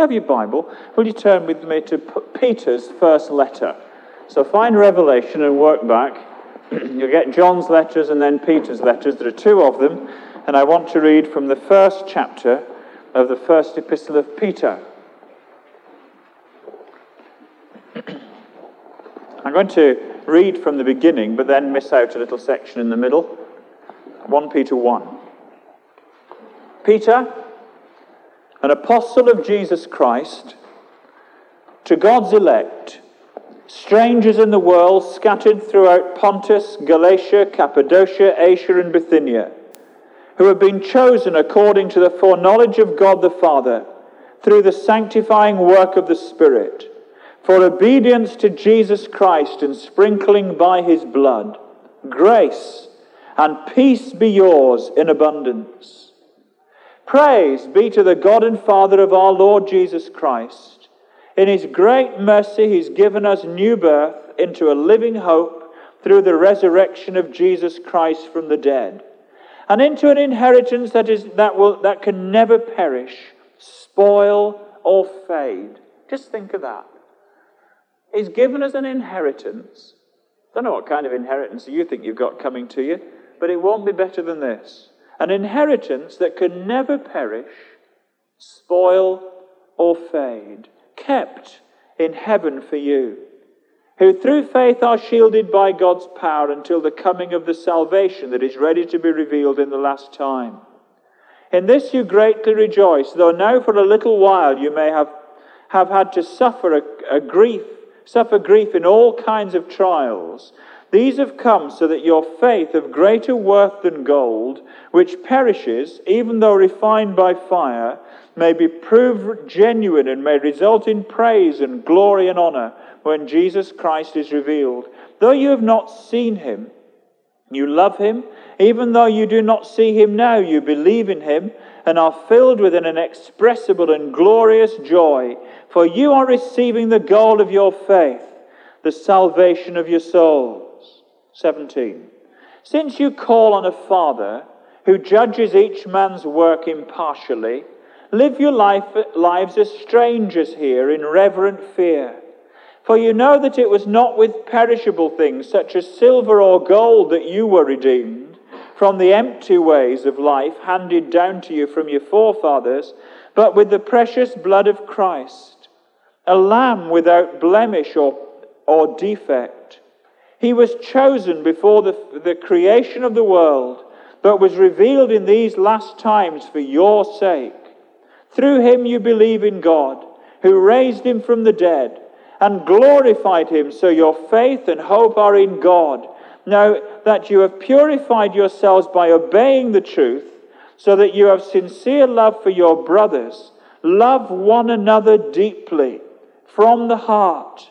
have your Bible, will you turn with me to Peter's first letter? So find Revelation and work back. You'll get John's letters and then Peter's letters. There are two of them. And I want to read from the first chapter of the first epistle of Peter. I'm going to read from the beginning, but then miss out a little section in the middle. 1 Peter 1. Peter, an apostle of Jesus Christ, to God's elect, strangers in the world scattered throughout Pontus, Galatia, Cappadocia, Asia, and Bithynia, who have been chosen according to the foreknowledge of God the Father, through the sanctifying work of the Spirit, for obedience to Jesus Christ and sprinkling by his blood, grace and peace be yours in abundance. Praise be to the God and Father of our Lord Jesus Christ. In his great mercy, he's given us new birth into a living hope through the resurrection of Jesus Christ from the dead, and into an inheritance that, is, that, will, that can never perish, spoil, or fade. Just think of that. He's given us an inheritance. I don't know what kind of inheritance you think you've got coming to you, but it won't be better than this an inheritance that can never perish, spoil, or fade, kept in heaven for you, who through faith are shielded by God's power until the coming of the salvation that is ready to be revealed in the last time. In this you greatly rejoice, though now for a little while you may have, have had to suffer a, a grief, suffer grief in all kinds of trials. These have come so that your faith of greater worth than gold, which perishes, even though refined by fire, may be proved genuine and may result in praise and glory and honor when Jesus Christ is revealed. Though you have not seen him, you love him. Even though you do not see him now, you believe in him and are filled with an inexpressible and glorious joy, for you are receiving the goal of your faith, the salvation of your soul. 17. Since you call on a Father who judges each man's work impartially, live your life, lives as strangers here in reverent fear. For you know that it was not with perishable things such as silver or gold that you were redeemed from the empty ways of life handed down to you from your forefathers, but with the precious blood of Christ, a lamb without blemish or, or defect. He was chosen before the, the creation of the world, but was revealed in these last times for your sake. Through him you believe in God, who raised him from the dead and glorified him, so your faith and hope are in God. Now that you have purified yourselves by obeying the truth, so that you have sincere love for your brothers, love one another deeply from the heart.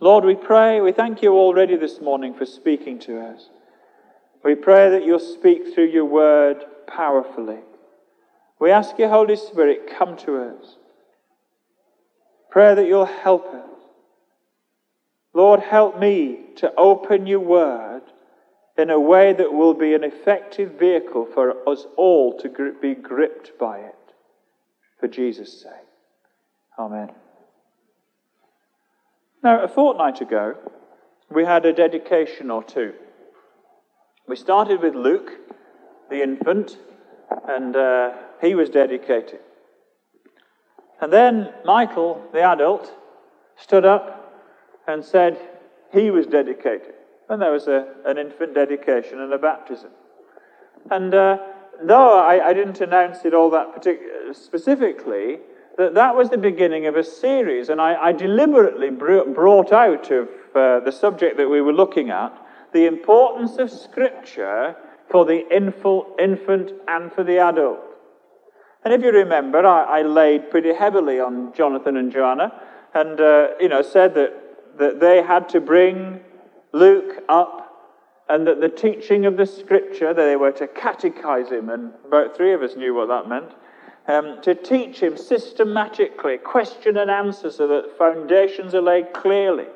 Lord, we pray, we thank you already this morning for speaking to us. We pray that you'll speak through your word powerfully. We ask you, Holy Spirit, come to us. Pray that you'll help us. Lord, help me to open your word in a way that will be an effective vehicle for us all to be gripped by it. For Jesus' sake. Amen. Now, a fortnight ago, we had a dedication or two. We started with Luke, the infant, and uh, he was dedicated. And then Michael, the adult, stood up and said he was dedicated. And there was a, an infant dedication and a baptism. And uh, though I, I, didn't announce it all that partic- specifically, that that was the beginning of a series, and I, I deliberately brought out of uh, the subject that we were looking at the importance of Scripture for the infant and for the adult. And if you remember, I, I laid pretty heavily on Jonathan and Joanna and uh, you know, said that, that they had to bring Luke up and that the teaching of the scripture, that they were to catechize him, and about three of us knew what that meant, um, to teach him systematically, question and answer, so that foundations are laid clearly,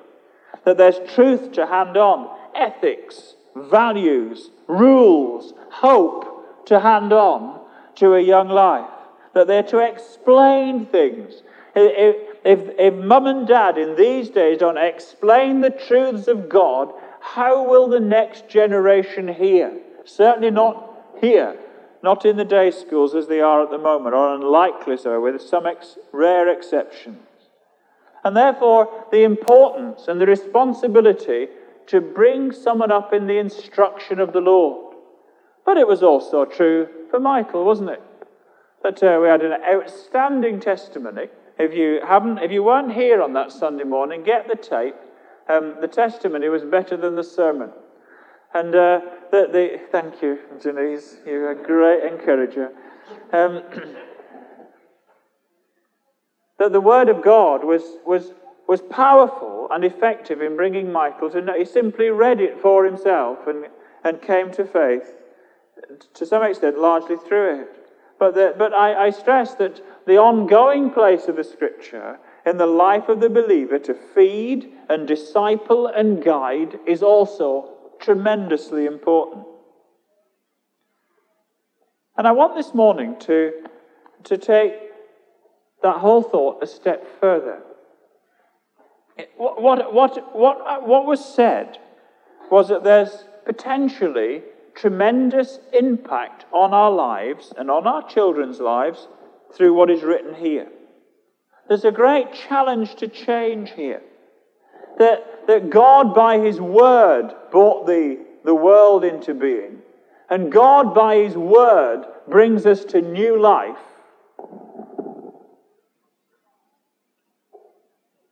that there's truth to hand on, ethics, values, rules, hope to hand on to a young life, that they're to explain things. If, if, if mum and dad in these days don't explain the truths of God, how will the next generation hear? Certainly not here, not in the day schools as they are at the moment, or unlikely so, with some ex- rare exceptions. And therefore, the importance and the responsibility to bring someone up in the instruction of the Lord. But it was also true for Michael, wasn't it? That uh, we had an outstanding testimony. If you haven't, if you weren't here on that Sunday morning, get the tape. Um, the testimony was better than the sermon. And uh, thank you, Denise. You're a great encourager. Um, that the Word of God was, was, was powerful and effective in bringing Michael to know. He simply read it for himself and, and came to faith, to some extent, largely through it. But, the, but I, I stress that the ongoing place of the Scripture in the life of the believer to feed and disciple and guide is also tremendously important. And I want this morning to, to take that whole thought a step further. What, what, what, what, what was said was that there's potentially tremendous impact on our lives and on our children's lives through what is written here. There's a great challenge to change here. That, that God, by His Word, brought the, the world into being. And God, by His Word, brings us to new life.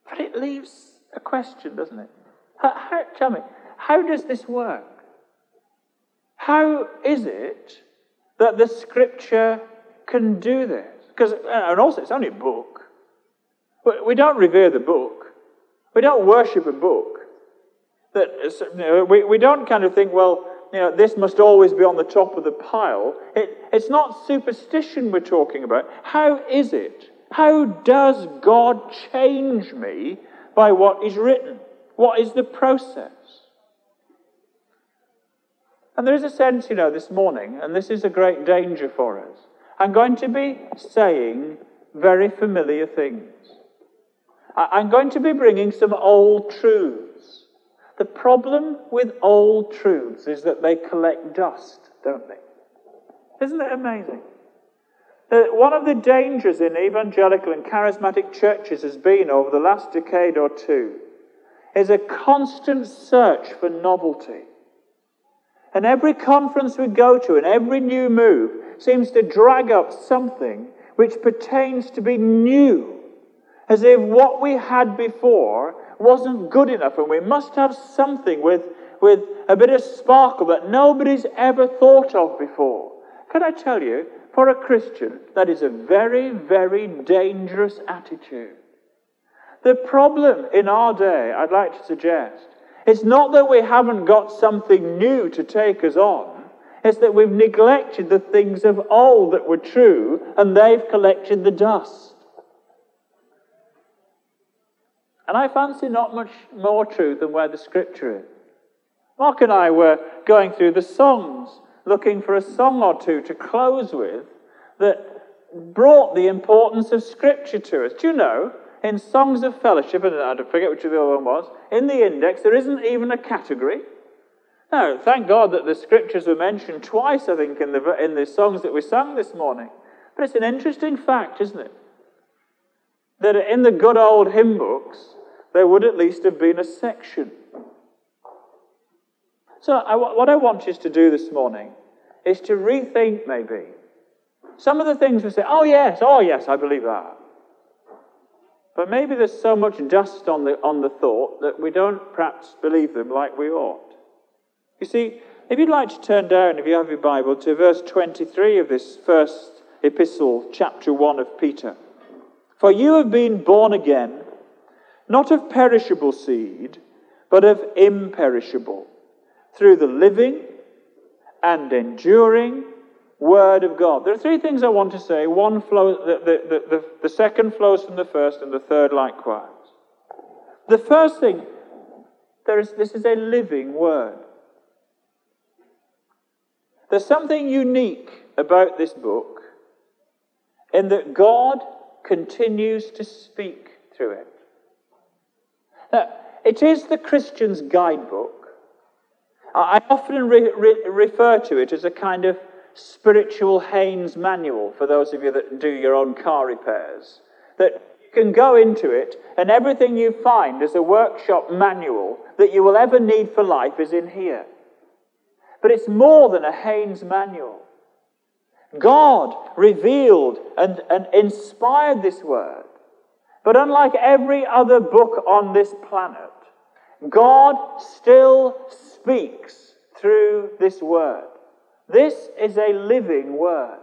But it leaves a question, doesn't it? How, how, tell me, how does this work? How is it that the Scripture can do this? Because, uh, and also, it's only a book. We don't revere the book. We don't worship a book. That, uh, know, we, we don't kind of think, well, you know, this must always be on the top of the pile. It, it's not superstition we're talking about. How is it? How does God change me by what is written? What is the process? And there is a sense, you know, this morning, and this is a great danger for us. I'm going to be saying very familiar things. I'm going to be bringing some old truths. The problem with old truths is that they collect dust, don't they? Isn't it amazing? Uh, one of the dangers in evangelical and charismatic churches has been over the last decade or two is a constant search for novelty. And every conference we go to and every new move seems to drag up something which pertains to be new as if what we had before wasn't good enough and we must have something with, with a bit of sparkle that nobody's ever thought of before. Can I tell you, for a Christian, that is a very, very dangerous attitude. The problem in our day, I'd like to suggest, it's not that we haven't got something new to take us on. It's that we've neglected the things of old that were true and they've collected the dust. And I fancy not much more true than where the scripture is. Mark and I were going through the songs, looking for a song or two to close with that brought the importance of scripture to us. Do you know, in Songs of Fellowship, and I forget which of the other one was, in the index, there isn't even a category. No, thank God that the scriptures were mentioned twice, I think, in the, in the songs that we sang this morning. But it's an interesting fact, isn't it? That in the good old hymn books, there would at least have been a section. So, I, what I want you to do this morning is to rethink maybe some of the things we say, oh, yes, oh, yes, I believe that. But maybe there's so much dust on the, on the thought that we don't perhaps believe them like we ought. You see, if you'd like to turn down, if you have your Bible, to verse 23 of this first epistle, chapter 1 of Peter. For you have been born again not of perishable seed, but of imperishable, through the living and enduring Word of God. There are three things I want to say. One flows, the, the, the, the, second flows from the first, and the third likewise. The first thing, there is, this is a living Word. There's something unique about this book in that God continues to speak through it. Now, it is the Christian's guidebook. I often re- re- refer to it as a kind of spiritual Haynes manual for those of you that do your own car repairs. That you can go into it, and everything you find as a workshop manual that you will ever need for life is in here. But it's more than a Haynes manual. God revealed and, and inspired this word. But unlike every other book on this planet, God still speaks through this word. This is a living word.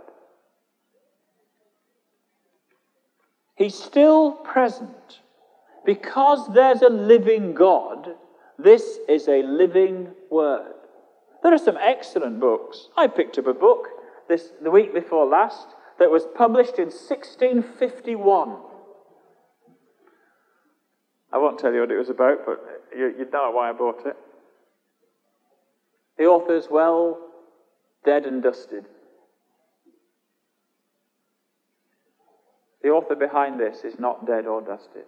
He's still present. Because there's a living God, this is a living word. There are some excellent books. I picked up a book this, the week before last that was published in 1651. I won't tell you what it was about, but you, you know why I bought it. The author's well dead and dusted. The author behind this is not dead or dusted.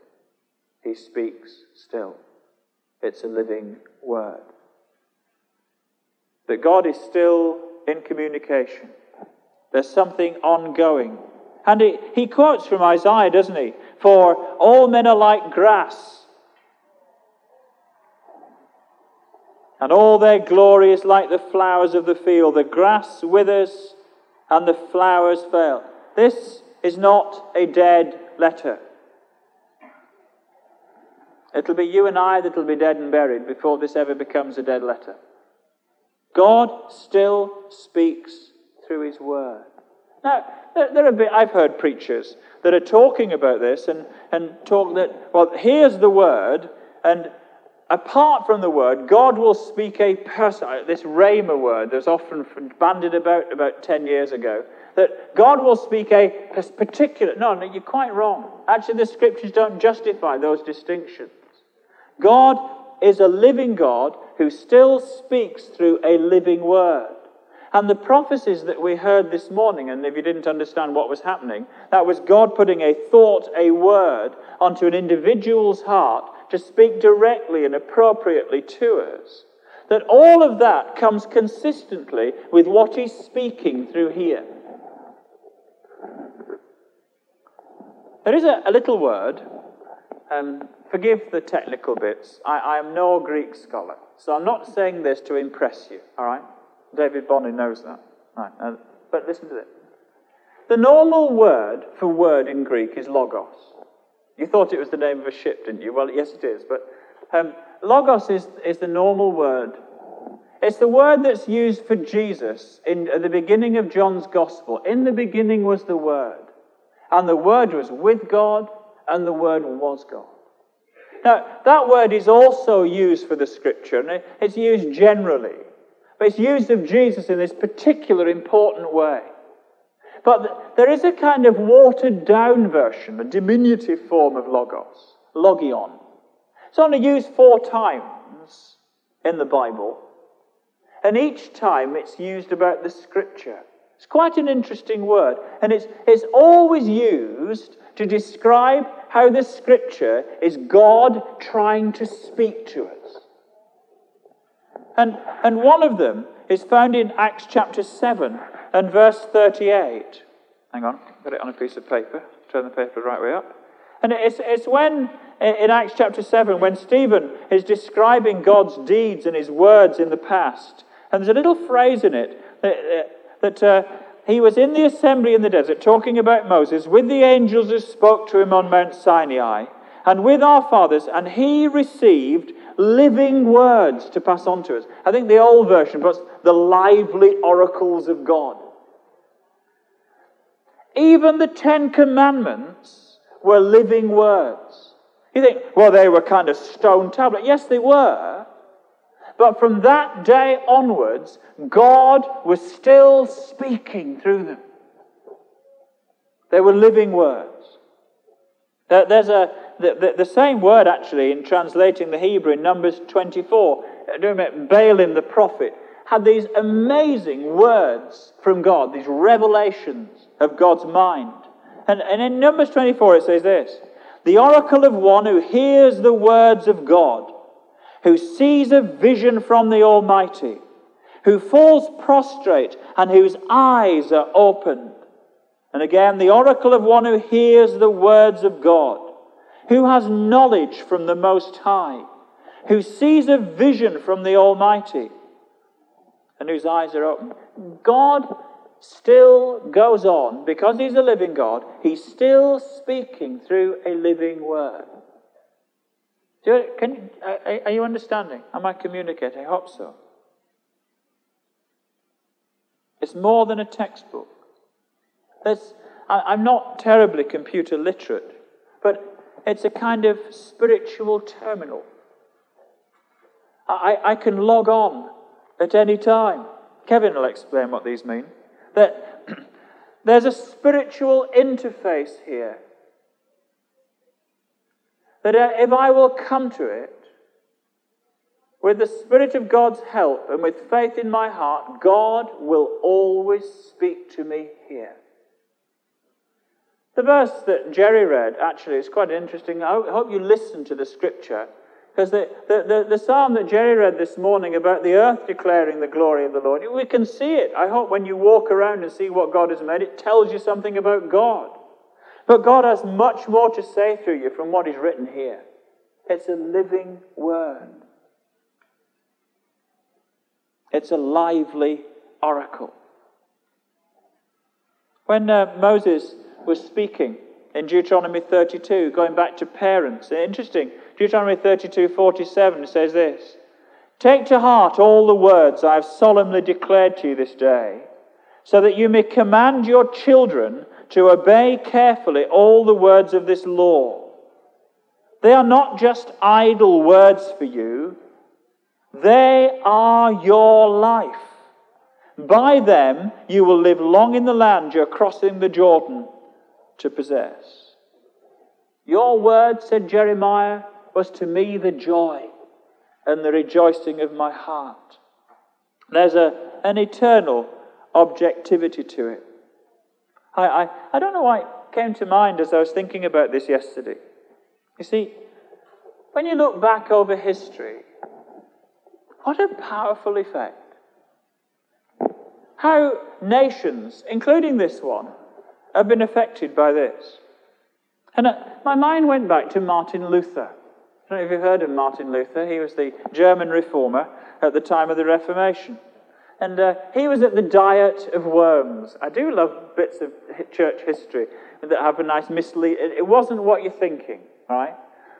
He speaks still. It's a living word. That God is still in communication. There's something ongoing. And he, he quotes from Isaiah, doesn't he? For all men are like grass, and all their glory is like the flowers of the field. The grass withers, and the flowers fail. This is not a dead letter. It'll be you and I that'll be dead and buried before this ever becomes a dead letter. God still speaks through His Word. Now, there, are bit, I've heard preachers that are talking about this and, and talk that, well, here's the Word, and apart from the Word, God will speak a person, uh, this Rhema word that's often bandied about about 10 years ago, that God will speak a particular, no, no, you're quite wrong. Actually, the Scriptures don't justify those distinctions. God is a living God who still speaks through a living word. And the prophecies that we heard this morning, and if you didn't understand what was happening, that was God putting a thought, a word, onto an individual's heart to speak directly and appropriately to us. That all of that comes consistently with what He's speaking through here. There is a, a little word, um, forgive the technical bits. I, I am no Greek scholar, so I'm not saying this to impress you, all right? David Bonney knows that. Right, uh, but listen to this. The normal word for word in Greek is logos. You thought it was the name of a ship, didn't you? Well, yes, it is. But um, logos is, is the normal word. It's the word that's used for Jesus in, at the beginning of John's Gospel. In the beginning was the Word, and the Word was with God, and the Word was God. Now, that word is also used for the Scripture, and it's used generally. But it's used of Jesus in this particular important way. But there is a kind of watered down version, a diminutive form of logos, logion. It's only used four times in the Bible, and each time it's used about the scripture. It's quite an interesting word, and it's, it's always used to describe how the scripture is God trying to speak to us. And, and one of them is found in Acts chapter 7 and verse 38. Hang on, got it on a piece of paper. Turn the paper the right way up. And it's, it's when, in Acts chapter 7, when Stephen is describing God's deeds and his words in the past. And there's a little phrase in it that, that uh, he was in the assembly in the desert talking about Moses with the angels who spoke to him on Mount Sinai and with our fathers, and he received living words to pass on to us. I think the old version puts the lively oracles of God. Even the Ten Commandments were living words. You think, well, they were kind of stone tablets. Yes, they were. But from that day onwards, God was still speaking through them. They were living words. There's a, the, the, the same word, actually, in translating the Hebrew in Numbers 24. Uh, Balaam the prophet had these amazing words from God, these revelations of God's mind. And, and in Numbers 24, it says this The oracle of one who hears the words of God, who sees a vision from the Almighty, who falls prostrate and whose eyes are opened. And again, the oracle of one who hears the words of God, who has knowledge from the Most High, who sees a vision from the Almighty, and whose eyes are open. God still goes on, because He's a living God, He's still speaking through a living word. Can, uh, are you understanding? Am I communicating? I hope so. It's more than a textbook. There's, I, am not terribly computer literate, but it's a kind of spiritual terminal. I, I can log on at any time. Kevin will explain what these mean. That there's a spiritual interface here. That uh, if I will come to it, with the Spirit of God's help and with faith in my heart, God will always speak to me here. The verse that Jerry read actually is quite interesting. I hope you listen to the scripture because the, the, the, the, psalm that Jerry read this morning about the earth declaring the glory of the Lord, we can see it. I hope when you walk around and see what God has made, it tells you something about God. But God has much more to say through you from what is written here. It's a living word, it's a lively oracle. When uh, Moses was speaking in Deuteronomy 32, going back to parents. Interesting. Deuteronomy 32 47 says this Take to heart all the words I have solemnly declared to you this day, so that you may command your children to obey carefully all the words of this law. They are not just idle words for you, they are your life. By them you will live long in the land you're crossing the Jordan to possess. Your word, said Jeremiah, was to me the joy and the rejoicing of my heart. There's a, an eternal objectivity to it. I, I, I don't know why it came to mind as I was thinking about this yesterday. You see, when you look back over history, what a powerful effect. How nations, including this one, have been affected by this. And uh, my mind went back to Martin Luther. I don't know if you've heard of Martin Luther. He was the German reformer at the time of the Reformation. And uh, he was at the Diet of Worms. I do love bits of church history that have a nice mislead. It wasn't what you're thinking, right?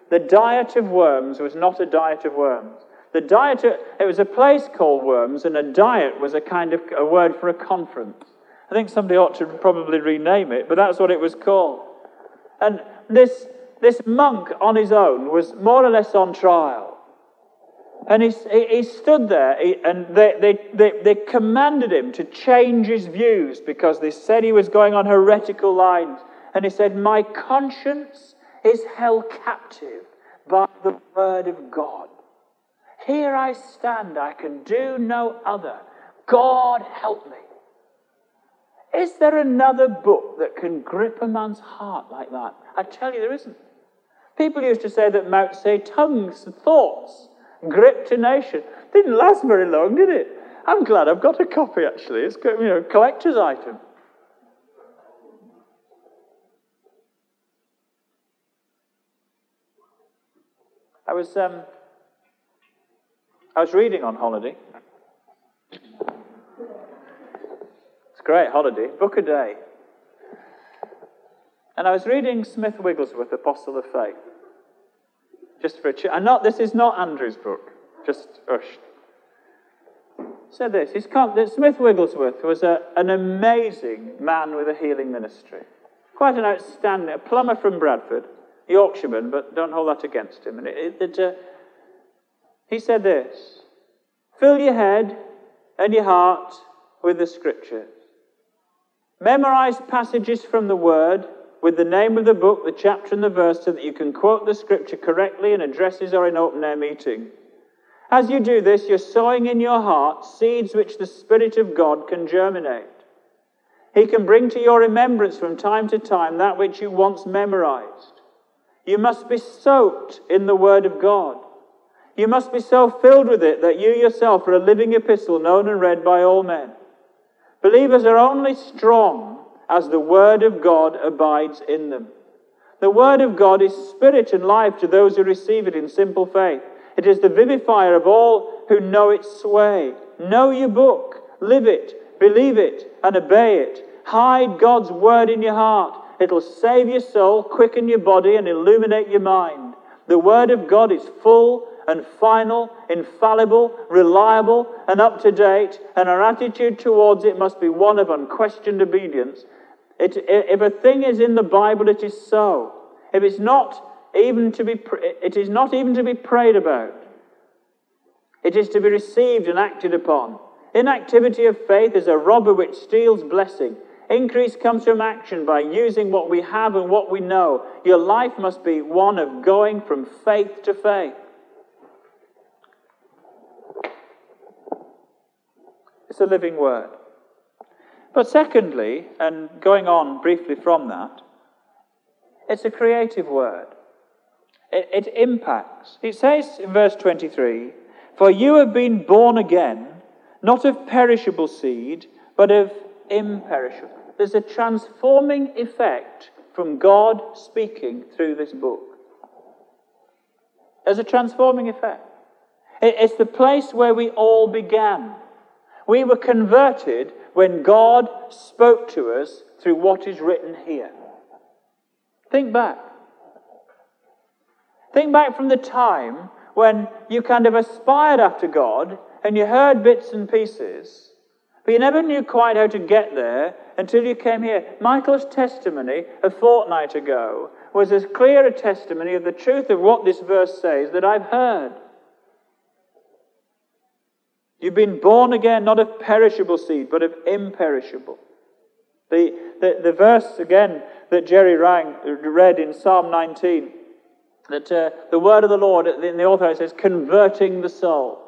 The Diet of Worms was not a diet of worms. The diet, it was a place called Worms, and a diet was a kind of a word for a conference. I think somebody ought to probably rename it, but that's what it was called. And this, this monk on his own was more or less on trial. And he, he stood there, and they, they, they, they commanded him to change his views because they said he was going on heretical lines. And he said, My conscience is held captive by the word of God. Here I stand, I can do no other. God help me. Is there another book that can grip a man's heart like that? I tell you, there isn't. People used to say that Mao Zedong's thoughts gripped a nation. Didn't last very long, did it? I'm glad I've got a copy, actually. It's you know, a collector's item. I was, um, I was reading on holiday. Great holiday. Book a day. And I was reading Smith Wigglesworth, Apostle of Faith. Just for a ch- and not this is not Andrew's book. Just ush. Said this. He's come, Smith Wigglesworth was a, an amazing man with a healing ministry. Quite an outstanding, a plumber from Bradford. Yorkshireman, but don't hold that against him. And it, it, uh, he said this Fill your head and your heart with the scriptures. Memorize passages from the Word with the name of the book, the chapter, and the verse so that you can quote the scripture correctly in addresses or in open air meeting. As you do this, you're sowing in your heart seeds which the Spirit of God can germinate. He can bring to your remembrance from time to time that which you once memorized. You must be soaked in the Word of God. You must be so filled with it that you yourself are a living epistle known and read by all men. Believers are only strong as the Word of God abides in them. The Word of God is spirit and life to those who receive it in simple faith. It is the vivifier of all who know its sway. Know your book, live it, believe it, and obey it. Hide God's Word in your heart. It'll save your soul, quicken your body, and illuminate your mind. The Word of God is full and final, infallible, reliable, and up to date, and our attitude towards it must be one of unquestioned obedience it, if a thing is in the Bible, it is so. If it's not even to be, it is not even to be prayed about. It is to be received and acted upon. Inactivity of faith is a robber which steals blessing. Increase comes from action by using what we have and what we know. Your life must be one of going from faith to faith. It's a living word. But secondly, and going on briefly from that, it's a creative word. It, it, impacts. It says in verse 23 For you have been born again, not of perishable seed, but of imperishable. There's a transforming effect from God speaking through this book. There's a transforming effect. It, it's the place where we all began. We were converted when God spoke to us through what is written here. Think back. Think back from the time when you kind of aspired after God and you heard bits and pieces, but you never knew quite how to get there until you came here. Michael's testimony a fortnight ago was as clear a testimony of the truth of what this verse says that I've heard. You've been born again, not of perishable seed, but of imperishable. The, the, the verse, again, that Jerry rang, read in Psalm 19, that uh, the word of the Lord, in the author, says, converting the soul.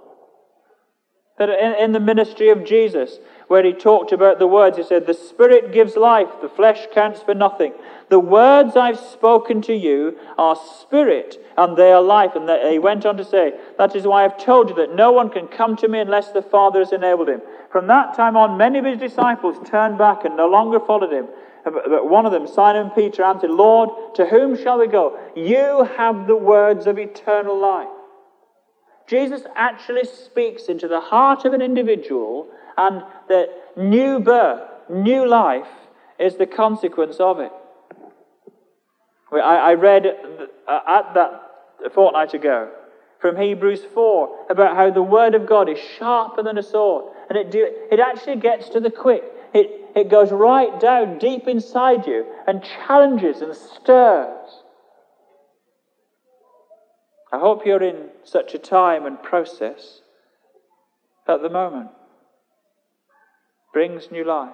That in, in the ministry of Jesus, where he talked about the words, he said, The Spirit gives life, the flesh counts for nothing. The words I've spoken to you are spirit and they are life. And he went on to say, That is why I've told you that no one can come to me unless the Father has enabled him. From that time on, many of his disciples turned back and no longer followed him. But one of them, Simon Peter, answered, Lord, to whom shall we go? You have the words of eternal life. Jesus actually speaks into the heart of an individual, and that new birth, new life, is the consequence of it. I, read at that a fortnight ago from Hebrews 4 about how the Word of God is sharper than a sword. And it, do, it actually gets to the quick. It, it goes right down deep inside you and challenges and stirs. I hope you're in such a time and process at the moment. Brings new life.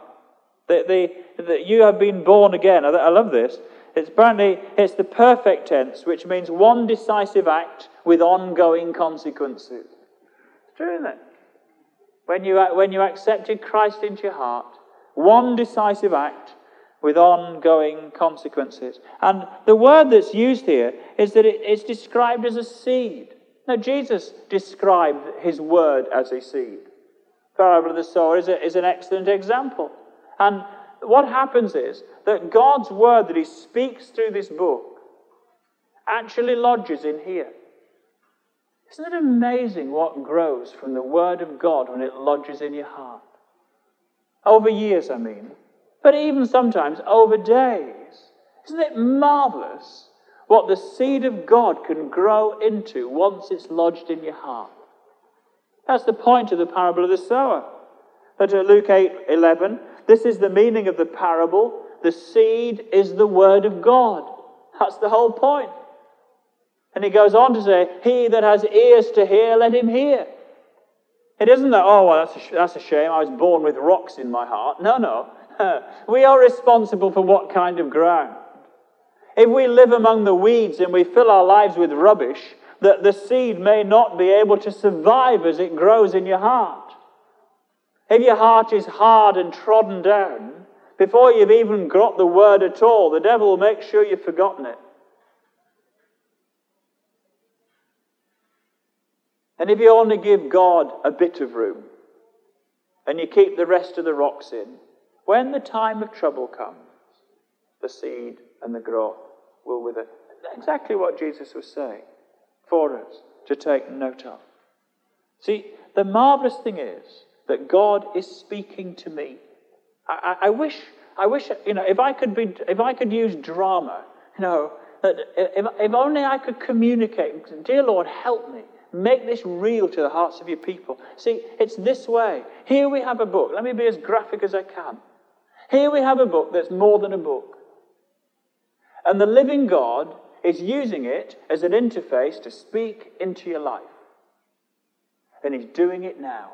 That, the, that you have been born again. I, love this. It's apparently it's the perfect tense, which means one decisive act with ongoing consequences. It's true, isn't it? When you, when you accepted Christ into your heart, one decisive act with ongoing consequences. And the word that's used here is that it, it's described as a seed. Now, Jesus described his word as a seed. The Parable of the sower is, a, is an excellent example. And what happens is that God's word that He speaks through this book actually lodges in here. Isn't it amazing what grows from the word of God when it lodges in your heart? Over years, I mean, but even sometimes over days. Isn't it marvelous what the seed of God can grow into once it's lodged in your heart? That's the point of the parable of the sower. But Luke 8 11, this is the meaning of the parable. The seed is the word of God. That's the whole point. And he goes on to say, He that has ears to hear, let him hear. It isn't that, oh, well, that's a, that's a shame, I was born with rocks in my heart. No, no. we are responsible for what kind of ground. If we live among the weeds and we fill our lives with rubbish, that the seed may not be able to survive as it grows in your heart. If your heart is hard and trodden down, before you've even got the word at all, the devil will make sure you've forgotten it. And if you only give God a bit of room and you keep the rest of the rocks in, when the time of trouble comes, the seed and the growth will wither. Exactly what Jesus was saying for us to take note of. See, the marvelous thing is that God is speaking to me. I, I, I wish, I wish, you know, if I could be, if I could use drama, you know, that if, if only I could communicate, dear Lord, help me. Make this real to the hearts of your people. See, it's this way. Here we have a book. Let me be as graphic as I can. Here we have a book that's more than a book. And the living God is using it as an interface to speak into your life. And He's doing it now.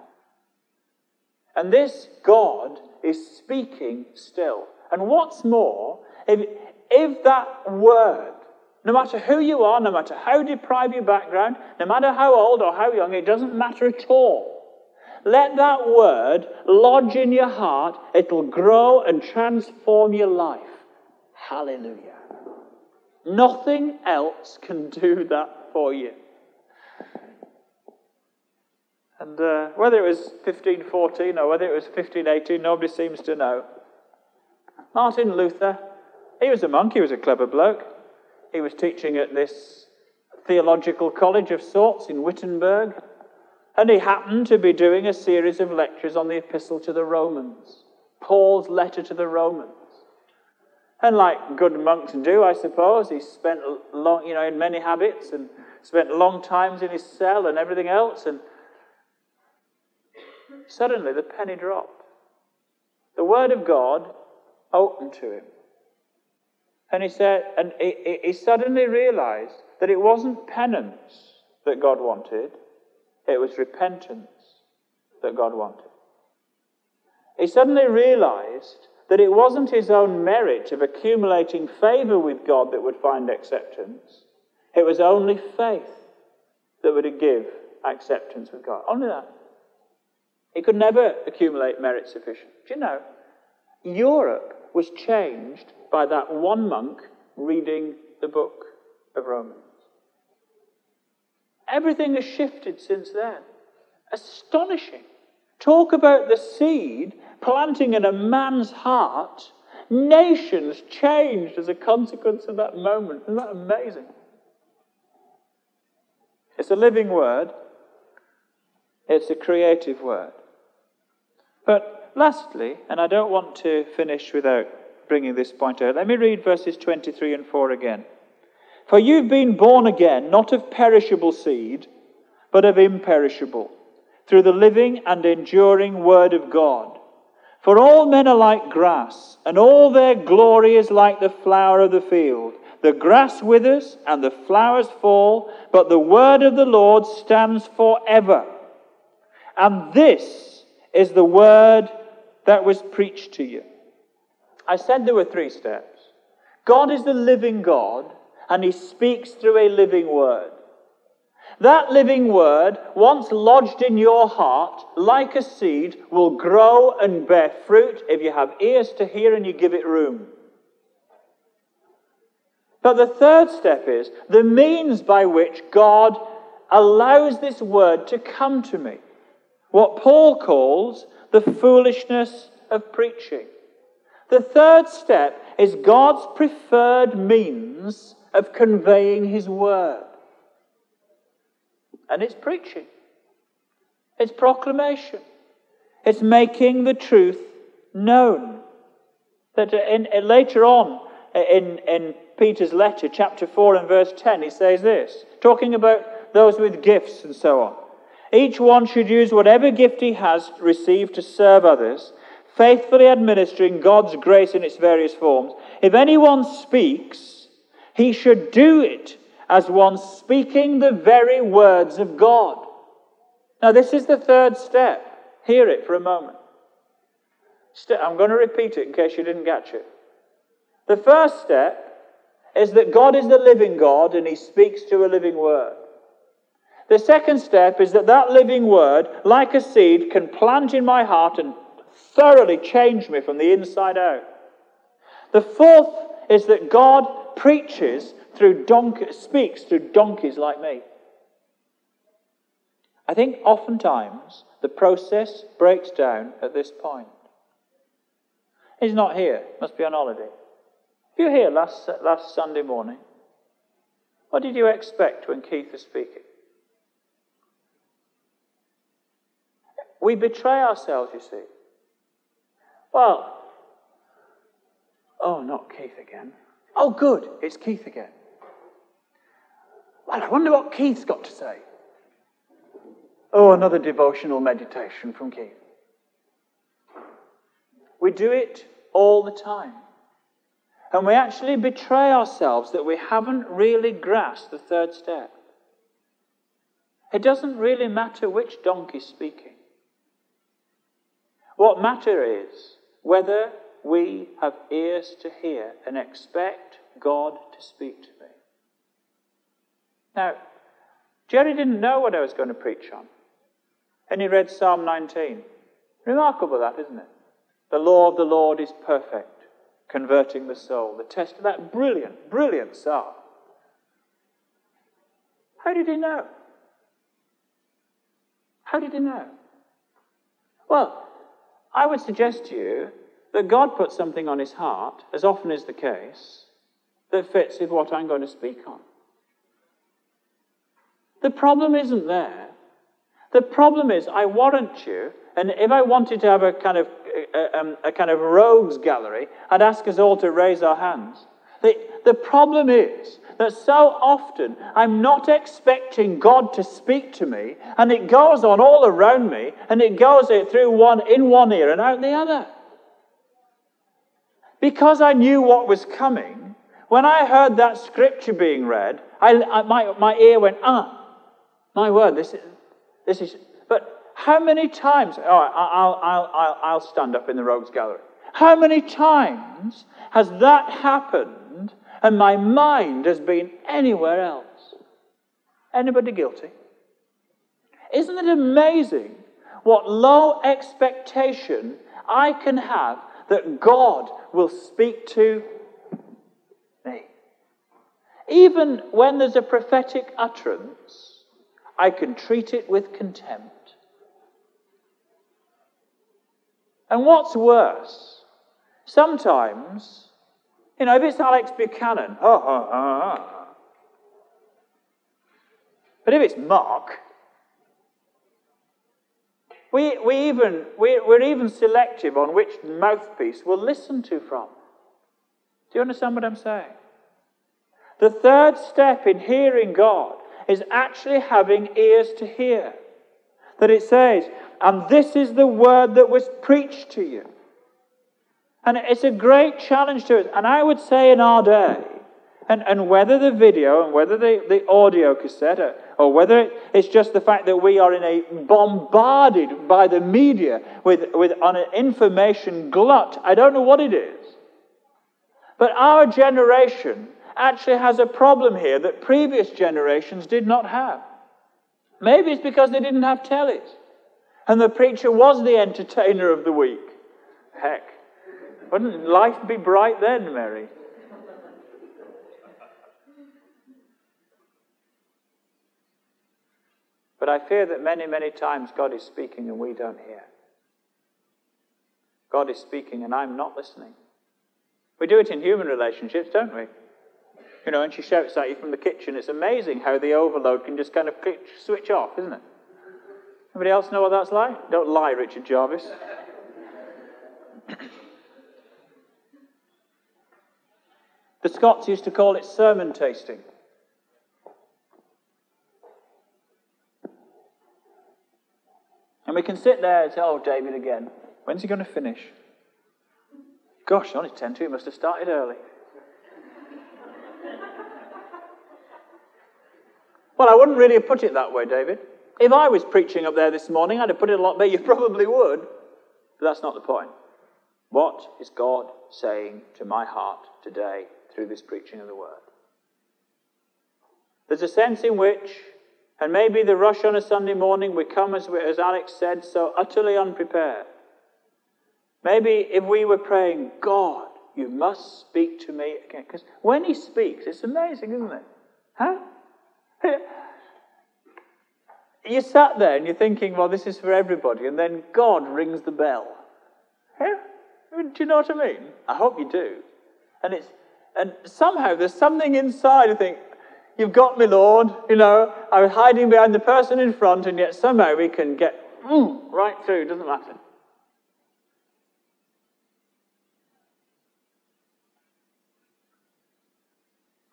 And this God is speaking still. And what's more, if, if that word, no matter who you are, no matter how deprived your background, no matter how old or how young, it doesn't matter at all. Let that word lodge in your heart. It'll grow and transform your life. Hallelujah. Nothing else can do that for you. And uh, whether it was 1514 or whether it was 1518, nobody seems to know. Martin Luther, he was a monk, he was a clever bloke. He was teaching at this theological college of sorts in Wittenberg, and he happened to be doing a series of lectures on the Epistle to the Romans, Paul's letter to the Romans. And like good monks do, I suppose, he spent long, you know, in many habits and spent long times in his cell and everything else. And suddenly the penny dropped. The word of God opened to him. And he said, and he, he suddenly realized that it wasn't penance that God wanted, it was repentance that God wanted. He suddenly realized that it wasn't his own merit of accumulating favor with God that would find acceptance. It was only faith that would give acceptance with God. Only that. He could never accumulate merit sufficient. Do you know? Europe was changed by that one monk reading the book of Romans. Everything has shifted since then. Astonishing. Talk about the seed planting in a man's heart. Nations changed as a consequence of that moment. Isn't that amazing? It's a living word, it's a creative word. But lastly, and I don't want to finish without bringing this point out, let me read verses 23 and 4 again. For you've been born again, not of perishable seed, but of imperishable, through the living and enduring Word of God. For all men are like grass, and all their glory is like the flower of the field. The grass withers and the flowers fall, but the word of the Lord stands forever. And this is the word that was preached to you. I said there were three steps. God is the living God, and he speaks through a living word. That living word, once lodged in your heart, like a seed, will grow and bear fruit if you have ears to hear and you give it room. But the third step is the means by which God allows this word to come to me. What Paul calls the foolishness of preaching. The third step is God's preferred means of conveying his word. And it's preaching, it's proclamation, it's making the truth known. That in, in, later on in, in Peter's letter, chapter 4 and verse 10, he says this, talking about those with gifts and so on. Each one should use whatever gift he has received to serve others, faithfully administering God's grace in its various forms. If anyone speaks, he should do it as one speaking the very words of God. Now, this is the third step. Hear it for a moment. I'm going to repeat it in case you didn't catch it. The first step is that God is the living God and He speaks to a living word. The second step is that that living word, like a seed, can plant in my heart and thoroughly change me from the inside out. The fourth is that God preaches through donkeys, speaks through donkeys like me. I think oftentimes the process breaks down at this point. He's not here, must be on holiday. You were here last, last Sunday morning, what did you expect when Keith was speaking? We betray ourselves, you see. Well, oh, not Keith again. Oh, good, it's Keith again. Well, I wonder what Keith's got to say. Oh, another devotional meditation from Keith. We do it all the time. And we actually betray ourselves that we haven't really grasped the third step. It doesn't really matter which donkey's speaking. What matters is whether we have ears to hear and expect God to speak to me. Now, Jerry didn't know what I was going to preach on. And he read Psalm 19. Remarkable, that, isn't it? The law of the Lord is perfect converting the soul. The test of that brilliant, brilliant psalm. How did he know? How did he know? Well, I would suggest to you that God put something on his heart, as often is the case, that fits with what I'm going to speak on. The problem isn't there. The problem is, I warrant you, and if I wanted to have a kind of a, um, a kind of rogues gallery, I'd ask us all to raise our hands. The, the problem is that so often I'm not expecting God to speak to me, and it goes on all around me, and it goes it through one in one ear and out the other. Because I knew what was coming, when I heard that scripture being read, I, I, my, my ear went, ah, my word, this is, this is But how many times, oh, I'll, I'll, I'll, I'll stand up in the Rogues Gallery. How many times has that happened and my mind has been anywhere else? Anybody guilty? Isn't it amazing what low expectation I can have that God will speak to me? Even when there's a prophetic utterance, I can treat it with contempt. And what's worse, sometimes, you know, if it's Alex Buchanan, oh, oh, oh. But if it's Mark, we, we even, we, we're even selective on which mouthpiece we'll listen to from. Do you understand what I'm saying? The third step in hearing God is actually having ears to hear. That it says, and this is the word that was preached to you. And it's a great challenge to us. And I would say in our day, and, and whether the video and whether the, the audio cassette or, whether it's just the fact that we are in a bombarded by the media with, with on an information glut, I don't know what it is. But our generation actually has a problem here that previous generations did not have. Maybe it's because they didn't have tellies. And the preacher was the entertainer of the week. Heck, wouldn't life be bright then, Mary? But I fear that many, many times God is speaking and we don't hear. God is speaking and I'm not listening. We do it in human relationships, don't we? You know, and she shouts at you from the kitchen. It's amazing how the overload can just kind of switch off, isn't it? Anybody else know what that's like? Don't lie, Richard Jarvis. the Scots used to call it sermon tasting. And we can sit there and say, Oh, David again. When's he going to finish? Gosh, only 10 to. He must have started early. Well, I wouldn't really have put it that way, David. If I was preaching up there this morning, I'd have put it a lot better. You probably would. But that's not the point. What is God saying to my heart today through this preaching of the Word? There's a sense in which, and maybe the rush on a Sunday morning, we come, as, we, as Alex said, so utterly unprepared. Maybe if we were praying, God, you must speak to me again. Because when He speaks, it's amazing, isn't it? Huh? you sat there and you're thinking, well, this is for everybody, and then God rings the bell. Do you know what I mean? I hope you do. And it's and somehow there's something inside I think, You've got me, Lord. You know, I was hiding behind the person in front, and yet somehow we can get mm, right through. Doesn't matter.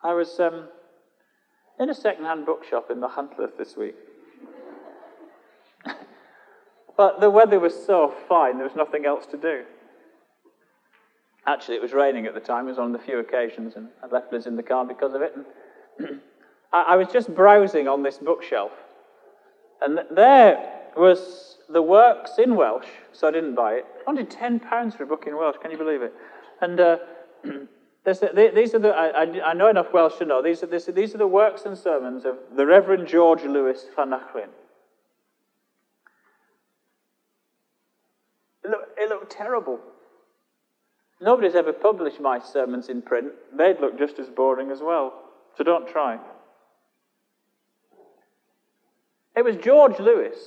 I was um, in a second-hand bookshop in Machynlleth this week. but the weather was so fine, there was nothing else to do. Actually, it was raining at the time. It was on the few occasions, and I left Liz in the car because of it. And I was just browsing on this bookshelf, and there was the works in Welsh, so I didn't buy it. I wanted £10 for a book in Welsh, can you believe it? And uh, these are the, I, I, know enough Welsh to know, these are, this, these are the works and sermons of the Reverend George Lewis looked, it looked terrible. Nobody's ever published my sermons in print. They'd look just as boring as well. So don't try. It was George Lewis,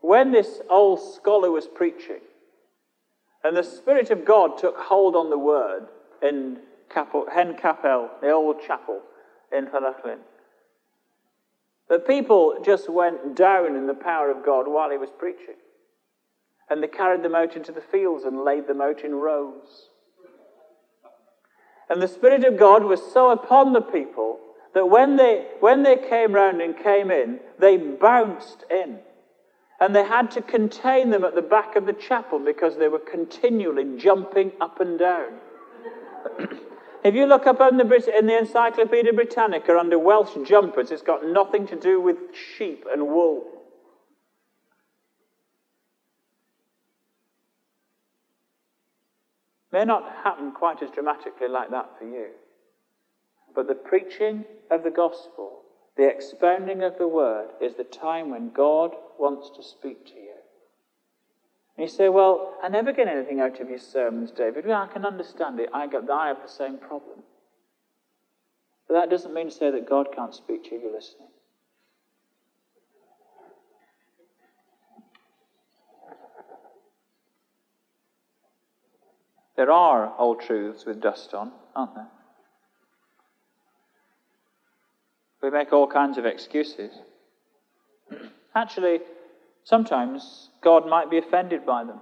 when this old scholar was preaching, and the Spirit of God took hold on the word in Capel, Hen Capel, the old chapel in Llanachlin. The people just went down in the power of God while he was preaching. And they carried them out into the fields and laid them out in rows. And the Spirit of God was so upon the people that when they, when they came round and came in, they bounced in. And they had to contain them at the back of the chapel because they were continually jumping up and down. if you look up in the, in the Encyclopedia Britannica under Welsh jumpers, it's got nothing to do with sheep and wool. may not happen quite as dramatically like that for you. But the preaching of the gospel, the expounding of the word, is the time when God wants to speak to you. And you say, Well, I never get anything out of your sermons, David. Well, I can understand it. I, got, I have the same problem. But that doesn't mean to say that God can't speak to you if you're listening. There are old truths with dust on, aren't there? We make all kinds of excuses. Actually, sometimes God might be offended by them.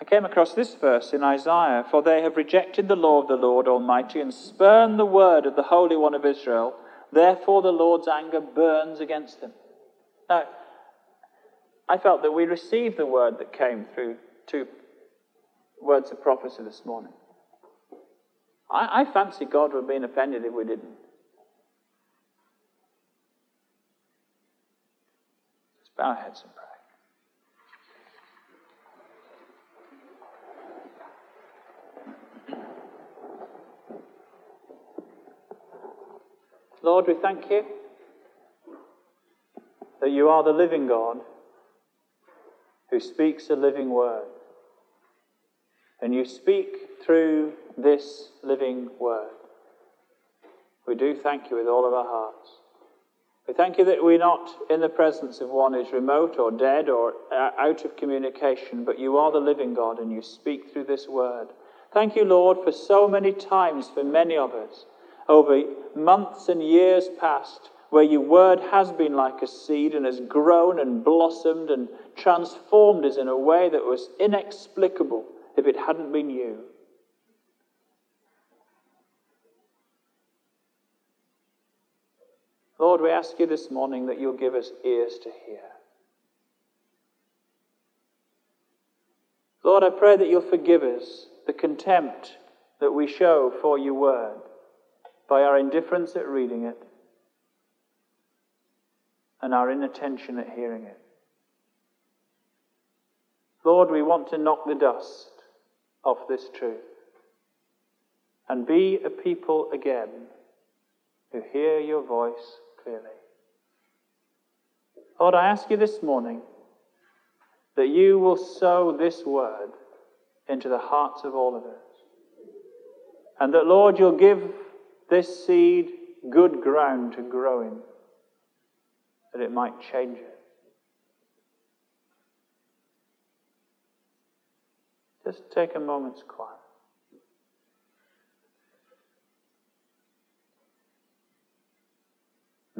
I came across this verse in Isaiah For they have rejected the law of the Lord Almighty and spurned the word of the Holy One of Israel. Therefore, the Lord's anger burns against them. Now, I felt that we received the word that came through two words of prophecy this morning. I, I fancy God would have been offended if we didn't. Bow our heads and pray. Lord, we thank you that you are the living God who speaks a living word. And you speak through this living word. We do thank you with all of our hearts. We thank you that we're not in the presence of one who's remote or dead or uh, out of communication, but you are the living God and you speak through this word. Thank you, Lord, for so many times for many of us over months and years past where your word has been like a seed and has grown and blossomed and transformed us in a way that was inexplicable if it hadn't been you. Lord, we ask you this morning that you'll give us ears to hear. Lord, I pray that you'll forgive us the contempt that we show for your word by our indifference at reading it. and our inattention at hearing it. Lord, we want to knock the dust off this truth and be a people again who hear your voice clearly. Lord, I ask you this morning that you will sow this word into the hearts of all of us. And that, Lord, you'll give this seed good ground to grow in, that it might change it. Just take a moment's quiet.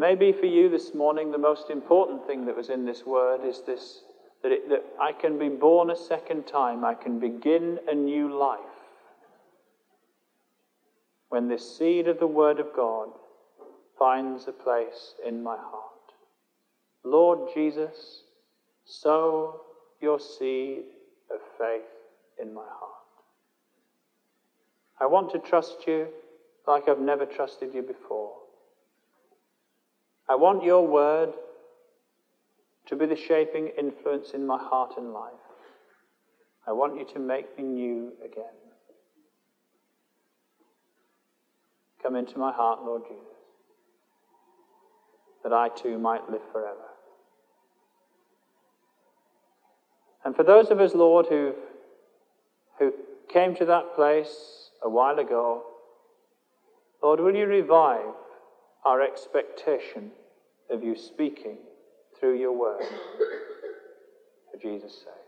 Maybe for you this morning, the most important thing that was in this word is this that, it, that I can be born a second time, I can begin a new life when this seed of the Word of God finds a place in my heart. Lord Jesus, sow your seed of faith in my heart. I want to trust you like I've never trusted you before. I want your word to be the shaping influence in my heart and life. I want you to make me new again. Come into my heart, Lord Jesus, that I too might live forever. And for those of us, Lord, who who came to that place a while ago, Lord, will you revive our expectation of you speaking through your word? For Jesus' sake.